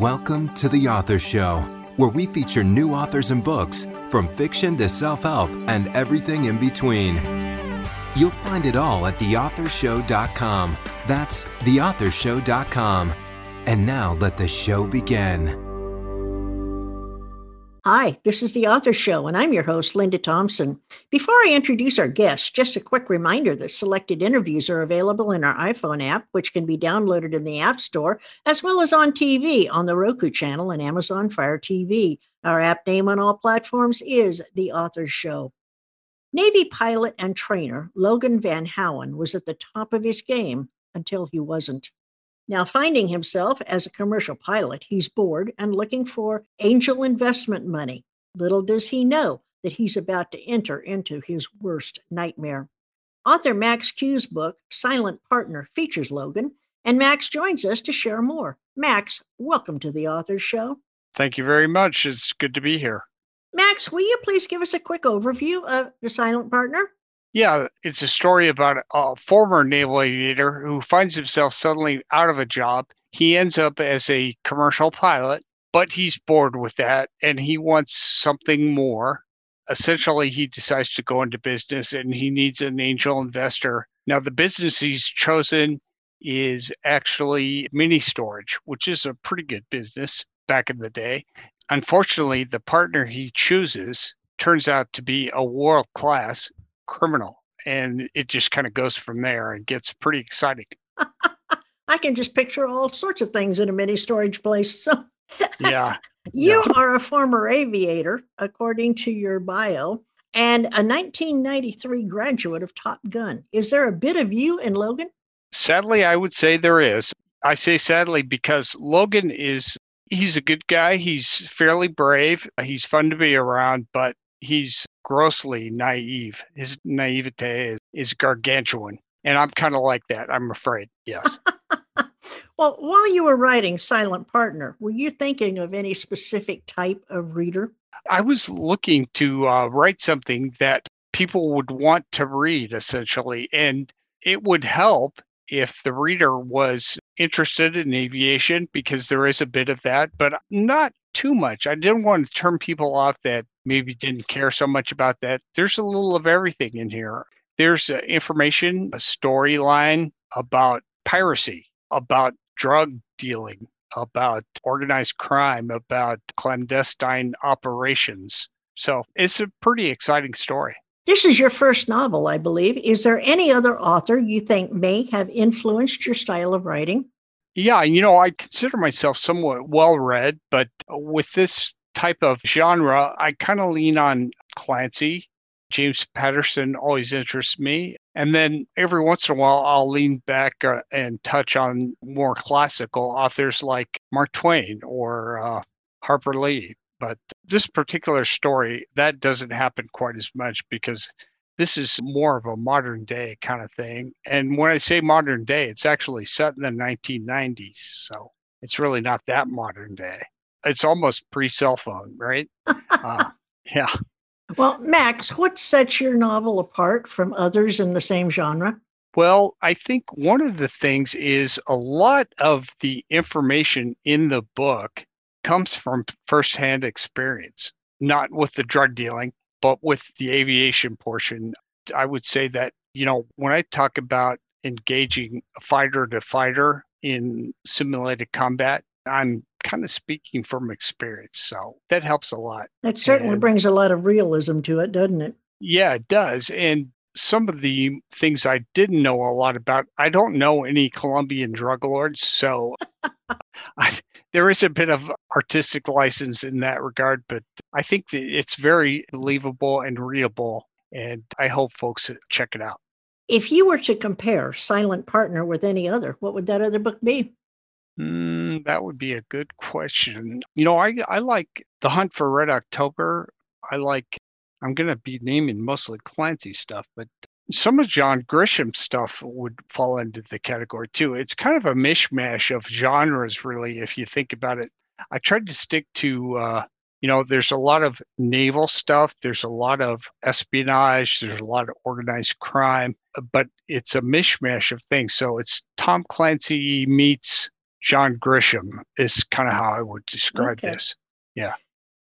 Welcome to The Author Show, where we feature new authors and books, from fiction to self help and everything in between. You'll find it all at theauthorshow.com. That's theauthorshow.com. And now let the show begin. Hi, this is The Author Show, and I'm your host, Linda Thompson. Before I introduce our guests, just a quick reminder that selected interviews are available in our iPhone app, which can be downloaded in the App Store, as well as on TV on the Roku channel and Amazon Fire TV. Our app name on all platforms is The Author Show. Navy pilot and trainer Logan Van Hoehn was at the top of his game until he wasn't. Now, finding himself as a commercial pilot, he's bored and looking for angel investment money. Little does he know that he's about to enter into his worst nightmare. Author Max Cioux's book, Silent Partner, features Logan, and Max joins us to share more. Max, welcome to the Author's Show. Thank you very much. It's good to be here. Max, will you please give us a quick overview of The Silent Partner? Yeah, it's a story about a former naval aviator who finds himself suddenly out of a job. He ends up as a commercial pilot, but he's bored with that and he wants something more. Essentially, he decides to go into business and he needs an angel investor. Now, the business he's chosen is actually mini storage, which is a pretty good business back in the day. Unfortunately, the partner he chooses turns out to be a world class criminal. And it just kind of goes from there and gets pretty exciting. I can just picture all sorts of things in a mini storage place. So, yeah. you yeah. are a former aviator, according to your bio, and a 1993 graduate of Top Gun. Is there a bit of you in Logan? Sadly, I would say there is. I say sadly because Logan is he's a good guy. He's fairly brave. He's fun to be around, but he's grossly naive. His naivete is, is gargantuan. And I'm kind of like that, I'm afraid. Yes. well, while you were writing Silent Partner, were you thinking of any specific type of reader? I was looking to uh, write something that people would want to read, essentially. And it would help if the reader was interested in aviation, because there is a bit of that, but not too much. I didn't want to turn people off that maybe didn't care so much about that. There's a little of everything in here. There's uh, information, a storyline about piracy, about drug dealing, about organized crime, about clandestine operations. So it's a pretty exciting story. This is your first novel, I believe. Is there any other author you think may have influenced your style of writing? Yeah, you know, I consider myself somewhat well read, but with this type of genre, I kind of lean on Clancy. James Patterson always interests me. And then every once in a while, I'll lean back uh, and touch on more classical authors like Mark Twain or uh, Harper Lee. But this particular story, that doesn't happen quite as much because this is more of a modern day kind of thing. And when I say modern day, it's actually set in the 1990s. So it's really not that modern day. It's almost pre cell phone, right? uh, yeah. Well, Max, what sets your novel apart from others in the same genre? Well, I think one of the things is a lot of the information in the book comes from firsthand experience, not with the drug dealing, but with the aviation portion, I would say that, you know, when I talk about engaging fighter to fighter in simulated combat, I'm kind of speaking from experience. So that helps a lot. That certainly and, brings a lot of realism to it, doesn't it? Yeah, it does. And some of the things I didn't know a lot about, I don't know any Colombian drug lords. So I, there is a bit of artistic license in that regard, but I think that it's very believable and readable. And I hope folks check it out. If you were to compare Silent Partner with any other, what would that other book be? Mm, that would be a good question. You know, I, I like The Hunt for Red October. I like, I'm going to be naming mostly Clancy stuff, but some of John Grisham's stuff would fall into the category too. It's kind of a mishmash of genres, really, if you think about it. I tried to stick to, uh, you know, there's a lot of naval stuff, there's a lot of espionage, there's a lot of organized crime, but it's a mishmash of things. So it's Tom Clancy meets John Grisham is kind of how I would describe okay. this. Yeah.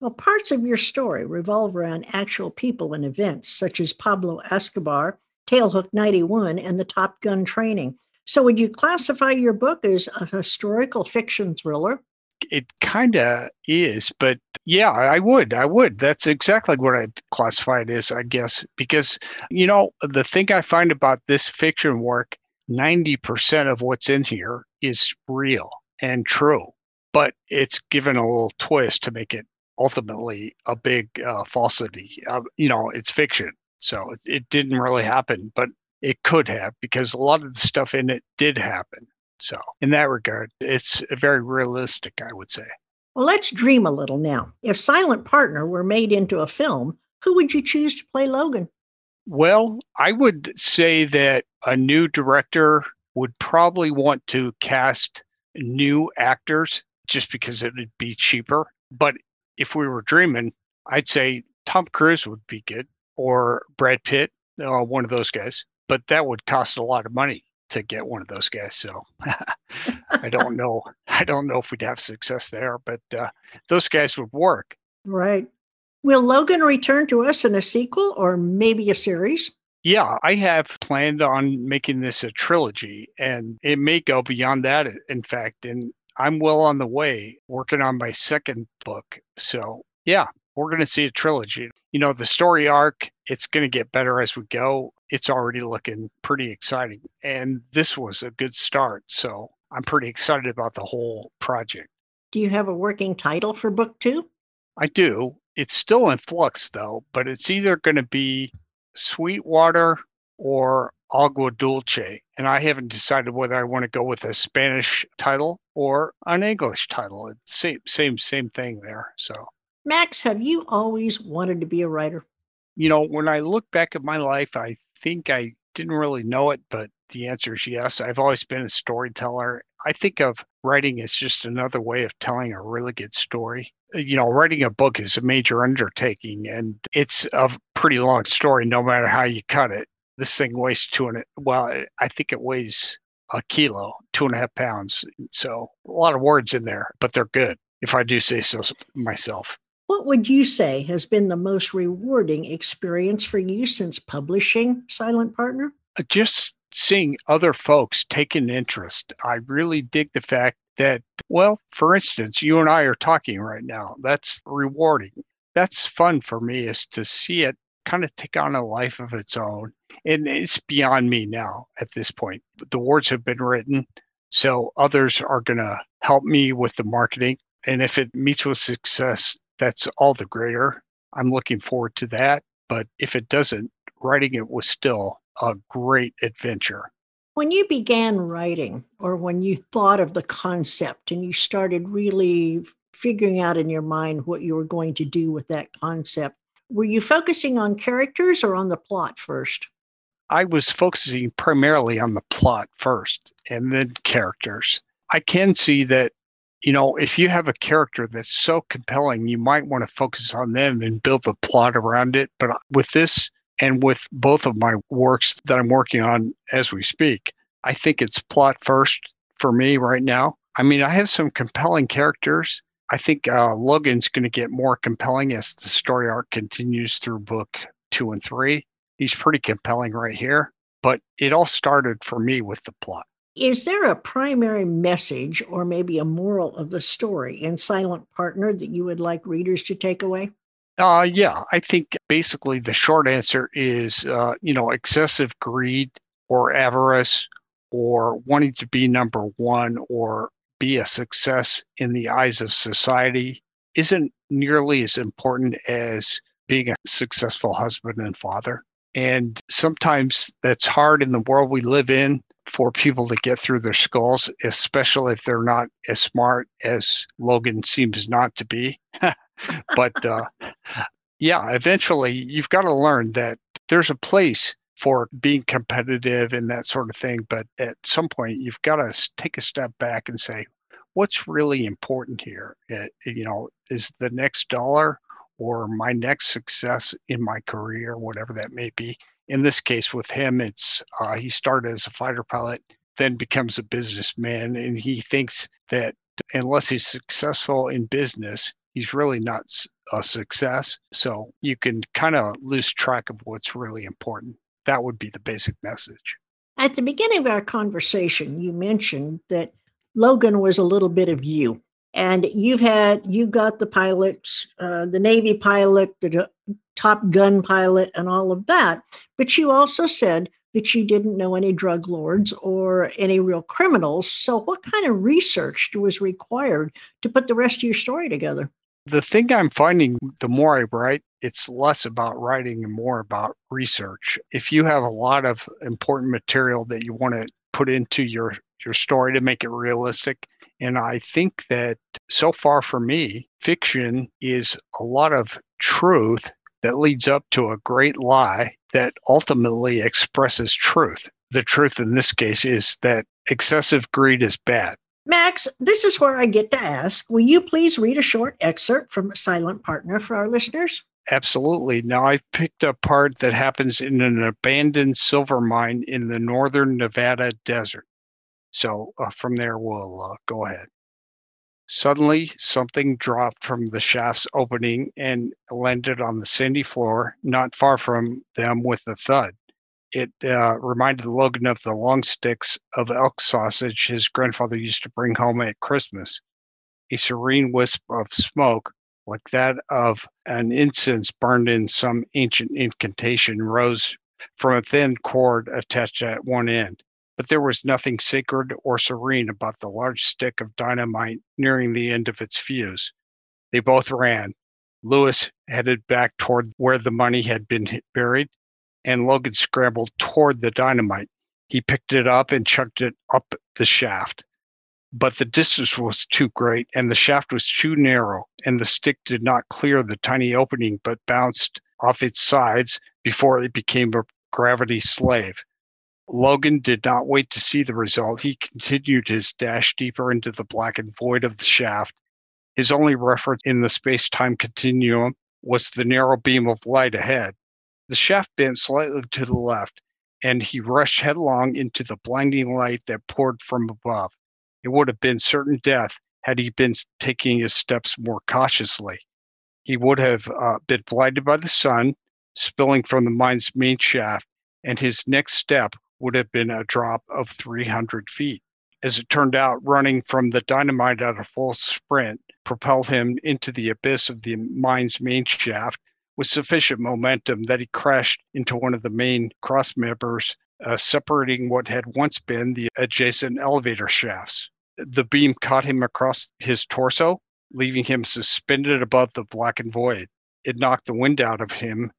Well, parts of your story revolve around actual people and events, such as Pablo Escobar, Tailhook 91, and the Top Gun training. So, would you classify your book as a historical fiction thriller? It kind of is, but yeah, I would. I would. That's exactly what I'd classify it as, I guess, because, you know, the thing I find about this fiction work 90% of what's in here is real and true, but it's given a little twist to make it ultimately a big uh, falsity. Uh, you know, it's fiction. So it, it didn't really happen, but it could have because a lot of the stuff in it did happen. So, in that regard, it's very realistic, I would say. Well, let's dream a little now. If Silent Partner were made into a film, who would you choose to play Logan? Well, I would say that a new director would probably want to cast new actors just because it would be cheaper. But if we were dreaming, I'd say Tom Cruise would be good or Brad Pitt, uh, one of those guys. But that would cost a lot of money to get one of those guys. So I don't know. I don't know if we'd have success there, but uh, those guys would work. Right. Will Logan return to us in a sequel or maybe a series? Yeah, I have planned on making this a trilogy and it may go beyond that, in fact. And I'm well on the way working on my second book. So, yeah, we're going to see a trilogy. You know, the story arc, it's going to get better as we go. It's already looking pretty exciting. And this was a good start. So, I'm pretty excited about the whole project. Do you have a working title for book two? I do. It's still in flux, though, but it's either going to be Sweetwater or Agua Dulce. And I haven't decided whether I want to go with a Spanish title or an English title. It's same same same thing there. So Max, have you always wanted to be a writer? You know, when I look back at my life, I think I didn't really know it, but the answer is yes. I've always been a storyteller. I think of writing as just another way of telling a really good story. You know, writing a book is a major undertaking and it's a pretty long story no matter how you cut it. This thing weighs two and well, I think it weighs a kilo, two and a half pounds. So a lot of words in there, but they're good if I do say so myself. What would you say has been the most rewarding experience for you since publishing Silent Partner? Uh, just seeing other folks take an interest. I really dig the fact that, well, for instance, you and I are talking right now. That's rewarding. That's fun for me is to see it kind of take on a life of its own. And it's beyond me now at this point. The words have been written, so others are going to help me with the marketing. And if it meets with success, that's all the greater. I'm looking forward to that. But if it doesn't, writing it was still a great adventure. When you began writing, or when you thought of the concept and you started really figuring out in your mind what you were going to do with that concept, were you focusing on characters or on the plot first? I was focusing primarily on the plot first and then characters. I can see that, you know, if you have a character that's so compelling, you might want to focus on them and build the plot around it. But uh, with this and with both of my works that I'm working on as we speak, I think it's plot first for me right now. I mean, I have some compelling characters. I think uh, Logan's going to get more compelling as the story arc continues through book two and three. He's pretty compelling right here, but it all started for me with the plot. Is there a primary message or maybe a moral of the story in Silent Partner that you would like readers to take away? Uh, yeah, I think basically the short answer is, uh, you know, excessive greed or avarice or wanting to be number one or be a success in the eyes of society isn't nearly as important as being a successful husband and father. And sometimes that's hard in the world we live in for people to get through their skulls, especially if they're not as smart as Logan seems not to be. but uh, yeah, eventually you've got to learn that there's a place for being competitive and that sort of thing. But at some point, you've got to take a step back and say, what's really important here? It, you know, is the next dollar or my next success in my career, whatever that may be. In this case, with him, it's uh, he started as a fighter pilot. then becomes a businessman and he thinks that unless he's successful in business, he's really not a success. So you can kind of lose track of what's really important. That would be the basic message. At the beginning of our conversation, you mentioned that Logan was a little bit of you. And you've had, you got the pilots, uh, the Navy pilot, the Top Gun pilot, and all of that. But you also said that you didn't know any drug lords or any real criminals. So, what kind of research was required to put the rest of your story together? The thing I'm finding the more I write, it's less about writing and more about research. If you have a lot of important material that you want to put into your, your story to make it realistic, and I think that so far for me, fiction is a lot of truth that leads up to a great lie that ultimately expresses truth. The truth in this case is that excessive greed is bad. Max, this is where I get to ask Will you please read a short excerpt from Silent Partner for our listeners? Absolutely. Now, I've picked a part that happens in an abandoned silver mine in the northern Nevada desert. So uh, from there, we'll uh, go ahead. Suddenly, something dropped from the shaft's opening and landed on the sandy floor not far from them with a thud. It uh, reminded Logan of the long sticks of elk sausage his grandfather used to bring home at Christmas. A serene wisp of smoke, like that of an incense burned in some ancient incantation, rose from a thin cord attached at one end but there was nothing sacred or serene about the large stick of dynamite nearing the end of its fuse. They both ran. Lewis headed back toward where the money had been buried, and Logan scrambled toward the dynamite. He picked it up and chucked it up the shaft. But the distance was too great, and the shaft was too narrow, and the stick did not clear the tiny opening but bounced off its sides before it became a gravity slave. Logan did not wait to see the result. He continued his dash deeper into the blackened void of the shaft. His only reference in the space time continuum was the narrow beam of light ahead. The shaft bent slightly to the left, and he rushed headlong into the blinding light that poured from above. It would have been certain death had he been taking his steps more cautiously. He would have uh, been blinded by the sun spilling from the mine's main shaft, and his next step would have been a drop of 300 feet. As it turned out, running from the dynamite at a full sprint propelled him into the abyss of the mine's main shaft with sufficient momentum that he crashed into one of the main cross members, uh, separating what had once been the adjacent elevator shafts. The beam caught him across his torso, leaving him suspended above the blackened void. It knocked the wind out of him.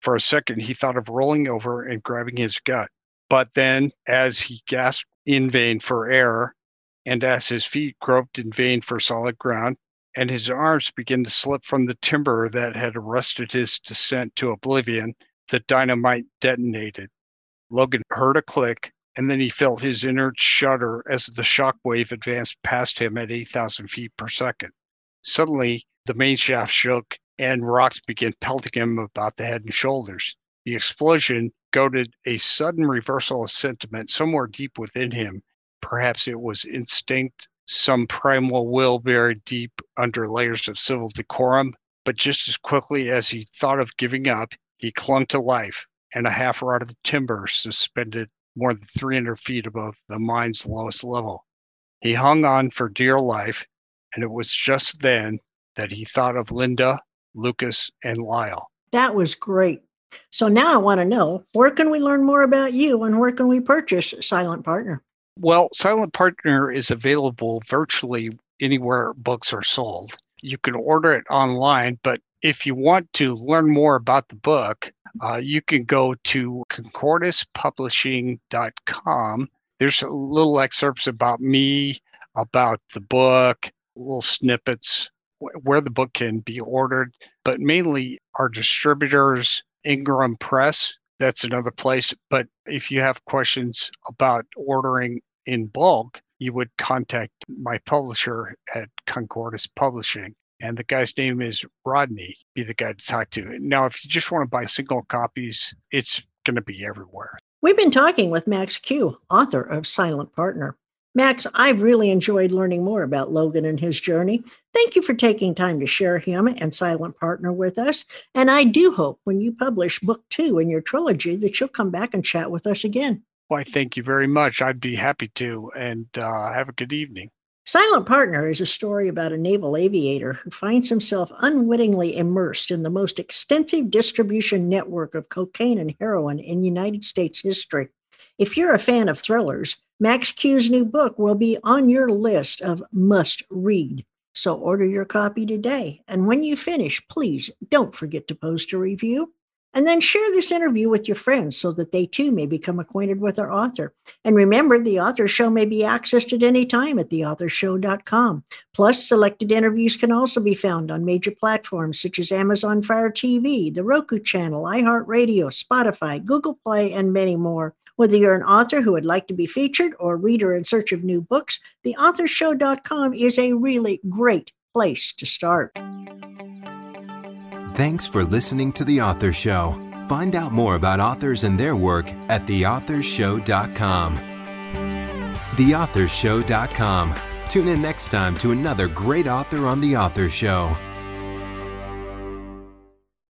For a second, he thought of rolling over and grabbing his gut. But then, as he gasped in vain for air, and as his feet groped in vain for solid ground, and his arms began to slip from the timber that had arrested his descent to oblivion, the dynamite detonated. Logan heard a click, and then he felt his inert shudder as the shock wave advanced past him at 8,000 feet per second. Suddenly, the main shaft shook, and rocks began pelting him about the head and shoulders. The explosion goaded a sudden reversal of sentiment somewhere deep within him. Perhaps it was instinct, some primal will buried deep under layers of civil decorum. But just as quickly as he thought of giving up, he clung to life, and a half rod of timber suspended more than 300 feet above the mine's lowest level. He hung on for dear life, and it was just then that he thought of Linda, Lucas, and Lyle. That was great. So now I want to know where can we learn more about you and where can we purchase Silent Partner? Well, Silent Partner is available virtually anywhere books are sold. You can order it online, but if you want to learn more about the book, uh, you can go to concordispublishing.com. There's little excerpts about me, about the book, little snippets where the book can be ordered, but mainly our distributors Ingram Press. That's another place. But if you have questions about ordering in bulk, you would contact my publisher at Concordis Publishing. And the guy's name is Rodney, be the guy to talk to. Now, if you just want to buy single copies, it's going to be everywhere. We've been talking with Max Cioux, author of Silent Partner. Max, I've really enjoyed learning more about Logan and his journey. Thank you for taking time to share him and Silent Partner with us. And I do hope when you publish book two in your trilogy that you'll come back and chat with us again. Why, thank you very much. I'd be happy to. And uh, have a good evening. Silent Partner is a story about a naval aviator who finds himself unwittingly immersed in the most extensive distribution network of cocaine and heroin in United States history. If you're a fan of thrillers, Max Cioux's new book will be on your list of must read. So order your copy today. And when you finish, please don't forget to post a review. And then share this interview with your friends so that they too may become acquainted with our author. And remember, the author show may be accessed at any time at theauthorshow.com. Plus, selected interviews can also be found on major platforms such as Amazon Fire TV, the Roku channel, iHeartRadio, Spotify, Google Play, and many more. Whether you're an author who would like to be featured or a reader in search of new books, theauthorshow.com is a really great place to start. Thanks for listening to The Author Show. Find out more about authors and their work at theauthorshow.com. Theauthorshow.com. Tune in next time to another great author on The Author Show.